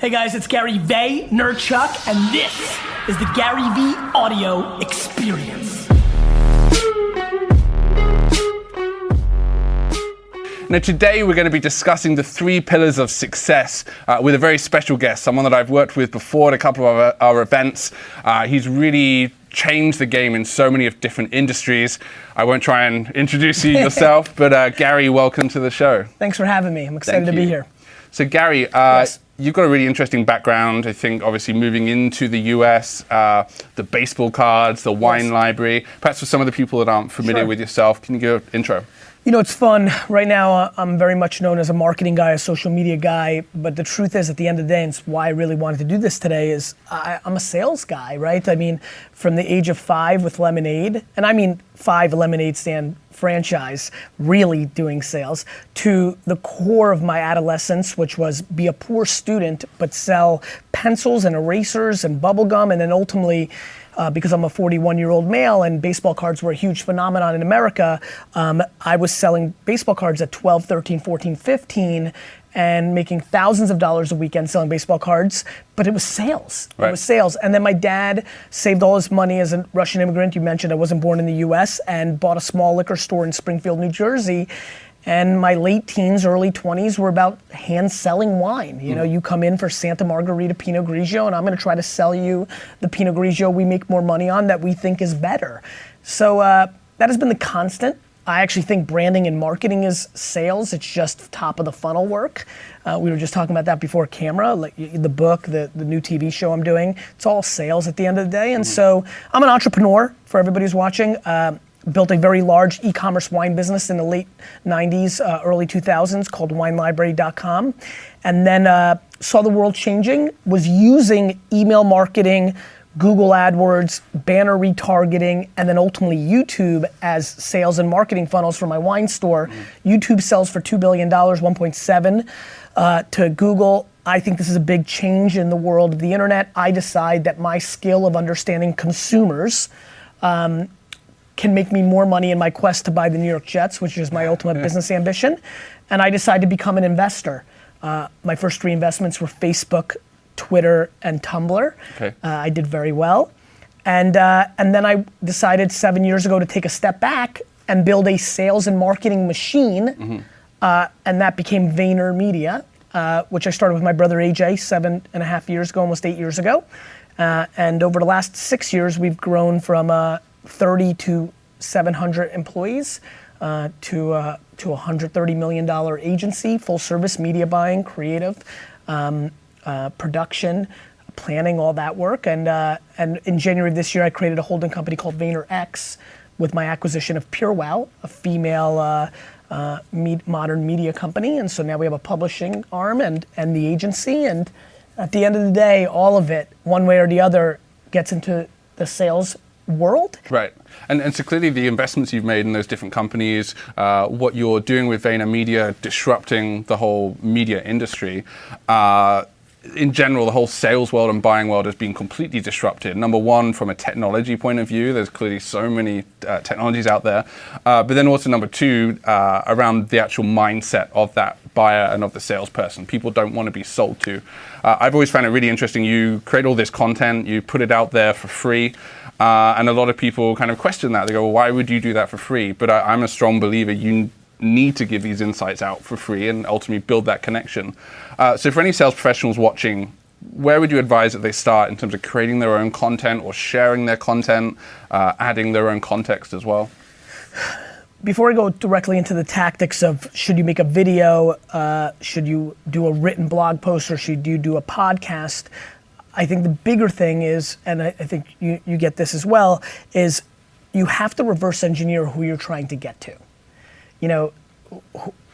Hey guys, it's Gary Vaynerchuk, and this is the Gary V Audio Experience. Now, today we're going to be discussing the three pillars of success uh, with a very special guest, someone that I've worked with before at a couple of our, our events. Uh, he's really changed the game in so many of different industries. I won't try and introduce you yourself, but uh, Gary, welcome to the show. Thanks for having me. I'm excited Thank to be here. So, Gary, uh, Yes. you've got a really interesting background. I think, obviously, moving into the US, uh, the baseball cards, the wine Yes. library. Perhaps for some of the people that aren't familiar Sure. with yourself, can you give an intro? You know, it's fun. Right now, uh, I'm very much known as a marketing guy, a social media guy. But the truth is, at the end of the day, and it's why I really wanted to do this today, is I, I'm a sales guy, right? I mean, from the age of five with Lemonade, and I mean five Lemonade stand franchise, really doing sales, to the core of my adolescence, which was be a poor student, but sell pencils and erasers and bubble gum, and then ultimately, uh, because I'm a 41 year old male and baseball cards were a huge phenomenon in America, um, I was selling baseball cards at 12, 13, 14, 15 and making thousands of dollars a weekend selling baseball cards, but it was sales. It was sales. And then my dad saved all his money as a Russian immigrant. You mentioned I wasn't born in the US and bought a small liquor store in Springfield, New Jersey. And my late teens, early 20s were about hand selling wine. You know, you come in for Santa Margherita Pinot Grigio, and I'm gonna try to sell you the Pinot Grigio we make more money on that we think is better. So uh, that has been the constant. I actually think branding and marketing is sales. It's just top of the funnel work. Uh, we were just talking about that before camera. Like the book, the, the new TV show I'm doing, it's all sales at the end of the day. And so I'm an entrepreneur for everybody who's watching. Uh, built a very large e-commerce wine business in the late 90s, uh, early 2000s called winelibrary.com. And then uh, saw the world changing, was using email marketing, Google AdWords, banner retargeting, and then ultimately YouTube as sales and marketing funnels for my wine store. YouTube sells for $2 billion, 1.7 uh, to Google. I think this is a big change in the world of the internet. I decide that my skill of understanding consumers um, can make me more money in my quest to buy the New York Jets, which is my ultimate business ambition. And I decided to become an investor. Uh, my first three investments were Facebook, Twitter, and Tumblr. Okay. Uh, I did very well. And, uh, and then I decided seven years ago to take a step back and build a sales and marketing machine. Uh, and that became Vayner Media, uh, which I started with my brother AJ seven and a half years ago, almost eight years ago. Uh, and over the last six years, we've grown from uh, 30 to 700 employees uh, to, uh, to a $130 million agency, full service media buying, creative, um, uh, production, planning, all that work. And, uh, and in January of this year, I created a holding company called VaynerX with my acquisition of PureWow, a female uh, uh, me- modern media company. And so now we have a publishing arm and, and the agency. And at the end of the day, all of it, one way or the other, gets into the sales world. Right. And, and so clearly the investments you've made in those different companies, uh, what you're doing with Vayner Media, disrupting the whole media industry, uh, in general, the whole sales world and buying world has been completely disrupted. Number one, from a technology point of view, there's clearly so many uh, technologies out there. Uh, but then also, number two, uh, around the actual mindset of that buyer and of the salesperson. People don't want to be sold to. Uh, I've always found it really interesting. You create all this content, you put it out there for free. Uh, and a lot of people kind of question that. They go, well, why would you do that for free? But I, I'm a strong believer you need to give these insights out for free and ultimately build that connection. Uh, so, for any sales professionals watching, where would you advise that they start in terms of creating their own content or sharing their content, uh, adding their own context as well? before I go directly into the tactics of should you make a video, uh, should you do a written blog post, or should you do a podcast, I think the bigger thing is, and I, I think you, you get this as well, is you have to reverse engineer who you're trying to get to. You know,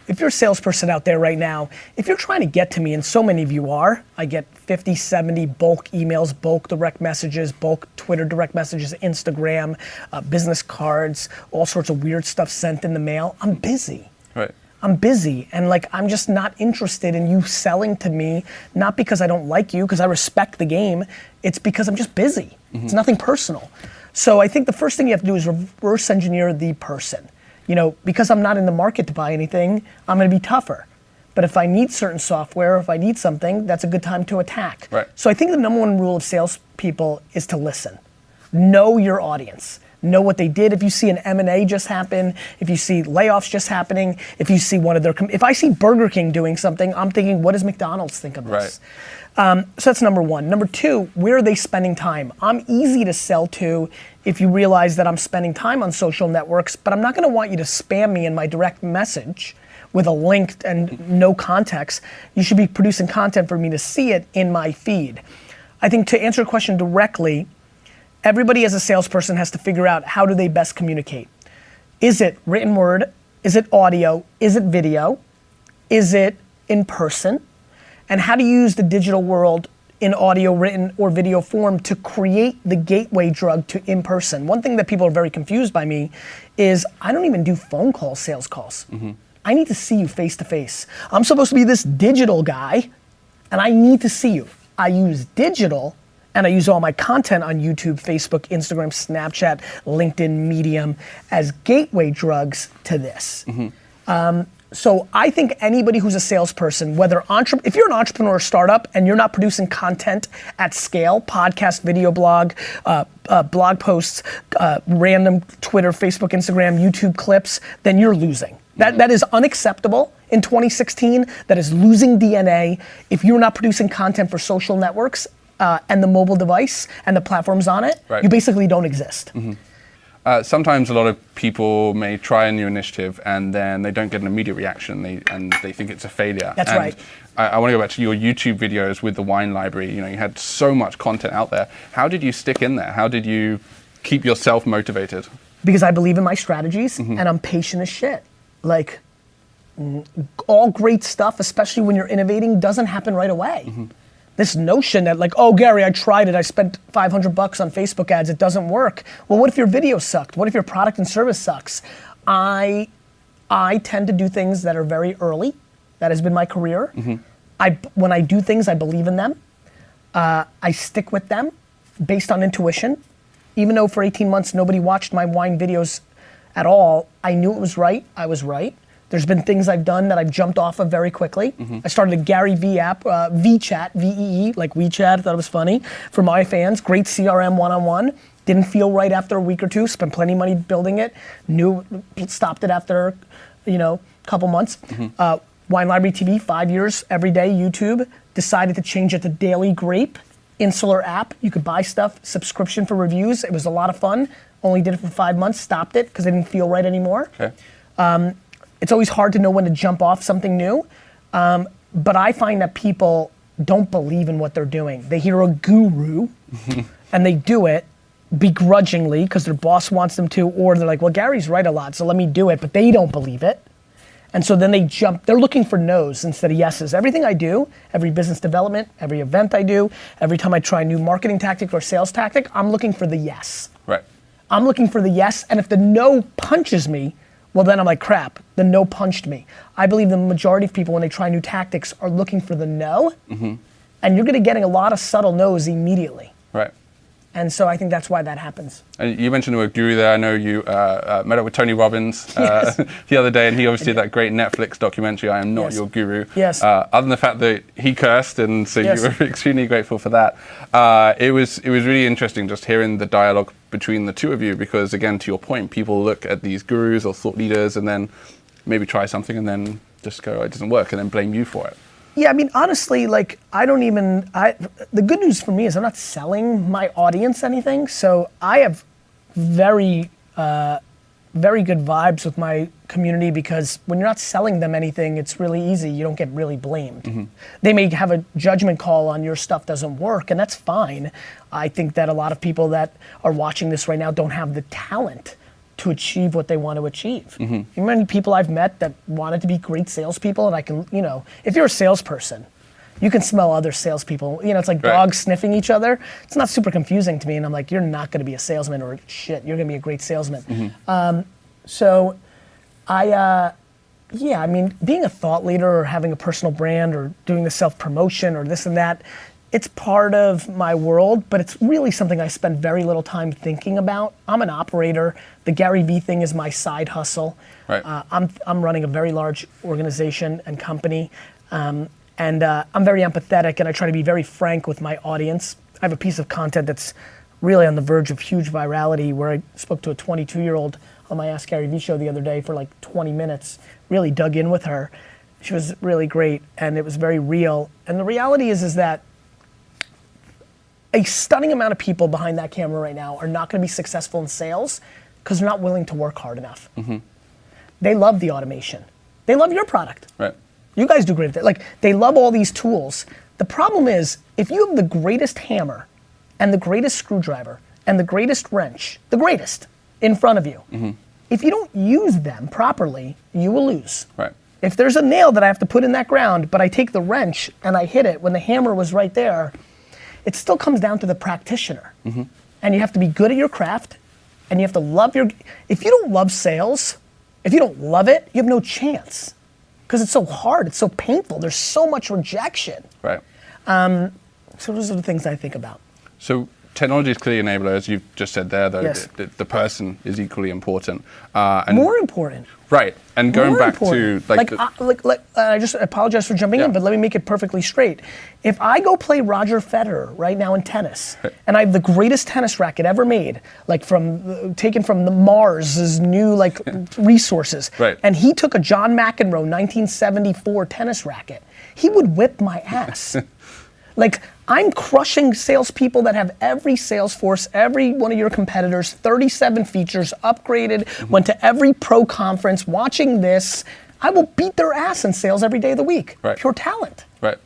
if you're a salesperson out there right now, if you're trying to get to me, and so many of you are, I get 50, 70 bulk emails, bulk direct messages, bulk Twitter direct messages, Instagram, uh, business cards, all sorts of weird stuff sent in the mail. I'm busy. Right. I'm busy and like I'm just not interested in you selling to me, not because I don't like you, because I respect the game. It's because I'm just busy. It's mm-hmm. nothing personal. So I think the first thing you have to do is reverse engineer the person. You know, because I'm not in the market to buy anything, I'm gonna be tougher. But if I need certain software, if I need something, that's a good time to attack. Right. So I think the number one rule of salespeople is to listen. Know your audience. Know what they did. If you see an M&A just happen, if you see layoffs just happening, if you see one of their, if I see Burger King doing something, I'm thinking, what does McDonald's think of this? Um, so that's number one. Number two, where are they spending time? I'm easy to sell to if you realize that I'm spending time on social networks, but I'm not going to want you to spam me in my direct message with a link and no context. You should be producing content for me to see it in my feed. I think to answer your question directly, everybody as a salesperson has to figure out how do they best communicate. Is it written word? Is it audio? Is it video? Is it in person? And how do you use the digital world in audio, written, or video form to create the gateway drug to in person? One thing that people are very confused by me is I don't even do phone calls, sales calls. Mm-hmm. I need to see you face to face. I'm supposed to be this digital guy, and I need to see you. I use digital and I use all my content on YouTube, Facebook, Instagram, Snapchat, LinkedIn, Medium as gateway drugs to this. Um, so I think anybody who's a salesperson, whether entre- if you're an entrepreneur or startup and you're not producing content at scale, podcast, video blog, uh, uh, blog posts, uh, random Twitter, Facebook, Instagram, YouTube clips, then you're losing. That, that is unacceptable in 2016. That is losing DNA. If you're not producing content for social networks uh, and the mobile device and the platforms on it, Right. you basically don't exist. Uh, sometimes a lot of people may try a new initiative and then they don't get an immediate reaction they, and they think it's a failure. That's and right. I, I want to go back to your YouTube videos with the wine library. You know, you had so much content out there. How did you stick in there? How did you keep yourself motivated? because I believe in my strategies and I'm patient as shit. Like, all great stuff, especially when you're innovating, doesn't happen right away. This notion that like, oh Gary, I tried it, I spent 500 bucks on Facebook ads, it doesn't work. Well, what if your video sucked? What if your product and service sucks? I, I tend to do things that are very early. That has been my career. I, when I do things, I believe in them. Uh, I stick with them based on intuition. Even though for 18 months nobody watched my wine videos at all, I knew it was right. I was right. There's been things I've done that I've jumped off of very quickly. I started a Gary V app, uh, VChat, V-E-E, like WeChat. I thought it was funny for my fans. Great CRM one-on-one. Didn't feel right after a week or two. Spent plenty of money building it. Knew, stopped it after, you know, a couple months. Uh, Wine Library TV, five years every day. YouTube decided to change it to Daily Grape insular app. You could buy stuff, subscription for reviews. It was a lot of fun. Only did it for five months, stopped it because it didn't feel right anymore. Okay. It's always hard to know when to jump off something new. Um, but I find that people don't believe in what they're doing. They hear a guru and they do it begrudgingly because their boss wants them to, or they're like, well, Gary's right a lot, so let me do it, but they don't believe it. And so then they jump, they're looking for no's instead of yeses. Everything I do, every business development, every event I do, every time I try a new marketing tactic or sales tactic, I'm looking for the yes. Right. I'm looking for the yes, and if the no punches me, well, then I'm like, crap, the no punched me. I believe the majority of people, when they try new tactics, are looking for the no, mm-hmm. and you're gonna getting a lot of subtle no's immediately. Right. And so I think that's why that happens. And you mentioned the word guru there. I know you uh, uh, met up with Tony Robbins uh, Yes. the other day, and he obviously did that great Netflix documentary, I Am Not Yes. Your Guru. Yes. Uh, other than the fact that he cursed, and so Yes. you were extremely grateful for that. Uh, it was it was really interesting just hearing the dialogue between the two of you, because again, to your point, people look at these gurus or thought leaders, and then maybe try something, and then just go, it doesn't work, and then blame you for it. Yeah, I mean, honestly, like, I don't even. I the good news for me is I'm not selling my audience anything, so I have very, uh, very good vibes with my community because when you're not selling them anything, it's really easy. You don't get really blamed. They may have a judgment call on your stuff doesn't work, and that's fine. I think that a lot of people that are watching this right now don't have the talent to achieve what they want to achieve. You know how many people I've met that wanted to be great salespeople, and I can, you know, if you're a salesperson, you can smell other salespeople. You know, it's like Right. dogs sniffing each other. It's not super confusing to me, and I'm like, you're not going to be a salesman, or shit, you're going to be a great salesman. Um, so, I, uh, yeah, I mean, being a thought leader or having a personal brand or doing the self promotion or this and that, it's part of my world, but it's really something I spend very little time thinking about. I'm an operator. The Gary Vee thing is my side hustle. Right. Uh, I'm, I'm running a very large organization and company, um, and uh, I'm very empathetic, and I try to be very frank with my audience. I have a piece of content that's really on the verge of huge virality where I spoke to a 22 year old on my Ask Gary Vee show the other day for like 20 minutes, really dug in with her. She was really great, and it was very real. And the reality is, is that a stunning amount of people behind that camera right now are not going to be successful in sales because they're not willing to work hard enough. Mm-hmm. They love the automation. They love your product. Right. You guys do great at that. Like they love all these tools. The problem is if you have the greatest hammer and the greatest screwdriver and the greatest wrench, the greatest in front of you, mm-hmm. if you don't use them properly, you will lose. Right. If there's a nail that I have to put in that ground, but I take the wrench and I hit it when the hammer was right there, it still comes down to the practitioner. And you have to be good at your craft and you have to love your if you don't love sales, if you don't love it, you have no chance. Because it's so hard, it's so painful. There's so much rejection. Right. Um, so those are the things I think about. So technology is clearly enabler, as you've just said there. Though Yes. the, the, person is equally important. Uh, and More important. right. And going More back important. to like, like, the, I, like, like uh, I just apologize for jumping Yeah. in, but let me make it perfectly straight. If I go play Roger Federer right now in tennis, and I have the greatest tennis racket ever made, like from uh, taken from the Mars's new like resources, Right. and he took a John McEnroe 1974 tennis racket, he would whip my ass. Like I'm crushing salespeople that have every Salesforce, every one of your competitors, 37 features, upgraded, Mm-hmm. went to every pro conference, watching this. I will beat their ass in sales every day of the week. Right. Pure talent. right.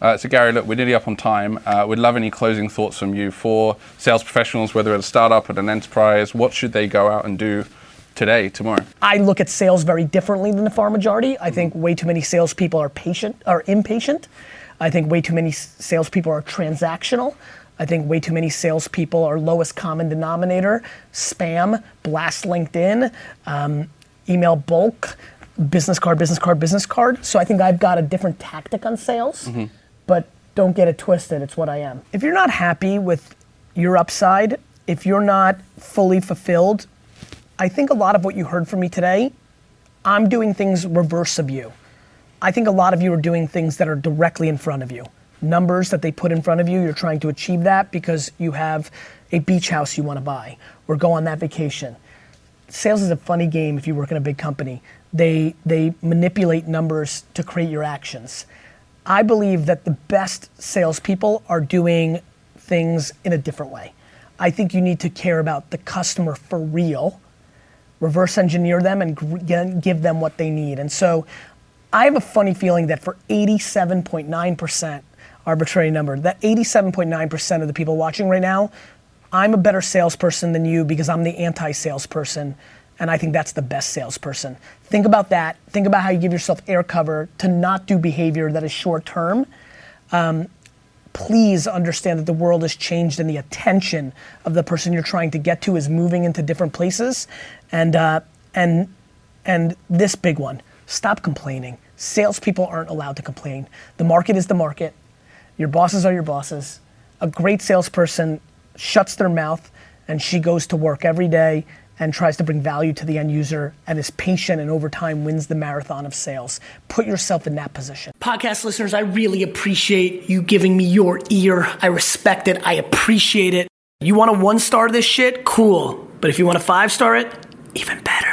Uh, so Gary, look, we're nearly up on time. Uh, we'd love any closing thoughts from you for sales professionals, whether at a startup, at an enterprise. What should they go out and do today, tomorrow? I look at sales very differently than the far majority. I think way too many salespeople are patient, are impatient. I think way too many salespeople are transactional. I think way too many salespeople are lowest common denominator, spam, blast LinkedIn, um, email bulk, business card, business card, business card. So I think I've got a different tactic on sales, but don't get it twisted. It's what I am. If you're not happy with your upside, if you're not fully fulfilled, I think a lot of what you heard from me today, I'm doing things reverse of you. I think a lot of you are doing things that are directly in front of you. Numbers that they put in front of you, you're trying to achieve that because you have a beach house you want to buy or go on that vacation. Sales is a funny game if you work in a big company. They they manipulate numbers to create your actions. I believe that the best salespeople are doing things in a different way. I think you need to care about the customer for real reverse engineer them and give them what they need. And so I have a funny feeling that for 87.9%, arbitrary number, that 87.9% of the people watching right now, I'm a better salesperson than you because I'm the anti salesperson. And I think that's the best salesperson. Think about that. Think about how you give yourself air cover to not do behavior that is short term please understand that the world has changed and the attention of the person you're trying to get to is moving into different places and uh, and and this big one stop complaining salespeople aren't allowed to complain the market is the market your bosses are your bosses a great salesperson shuts their mouth and she goes to work every day and tries to bring value to the end user and is patient and over time wins the marathon of sales. Put yourself in that position. Podcast listeners, I really appreciate you giving me your ear. I respect it. I appreciate it. You want to one star this shit? Cool. But if you want to five star it, even better.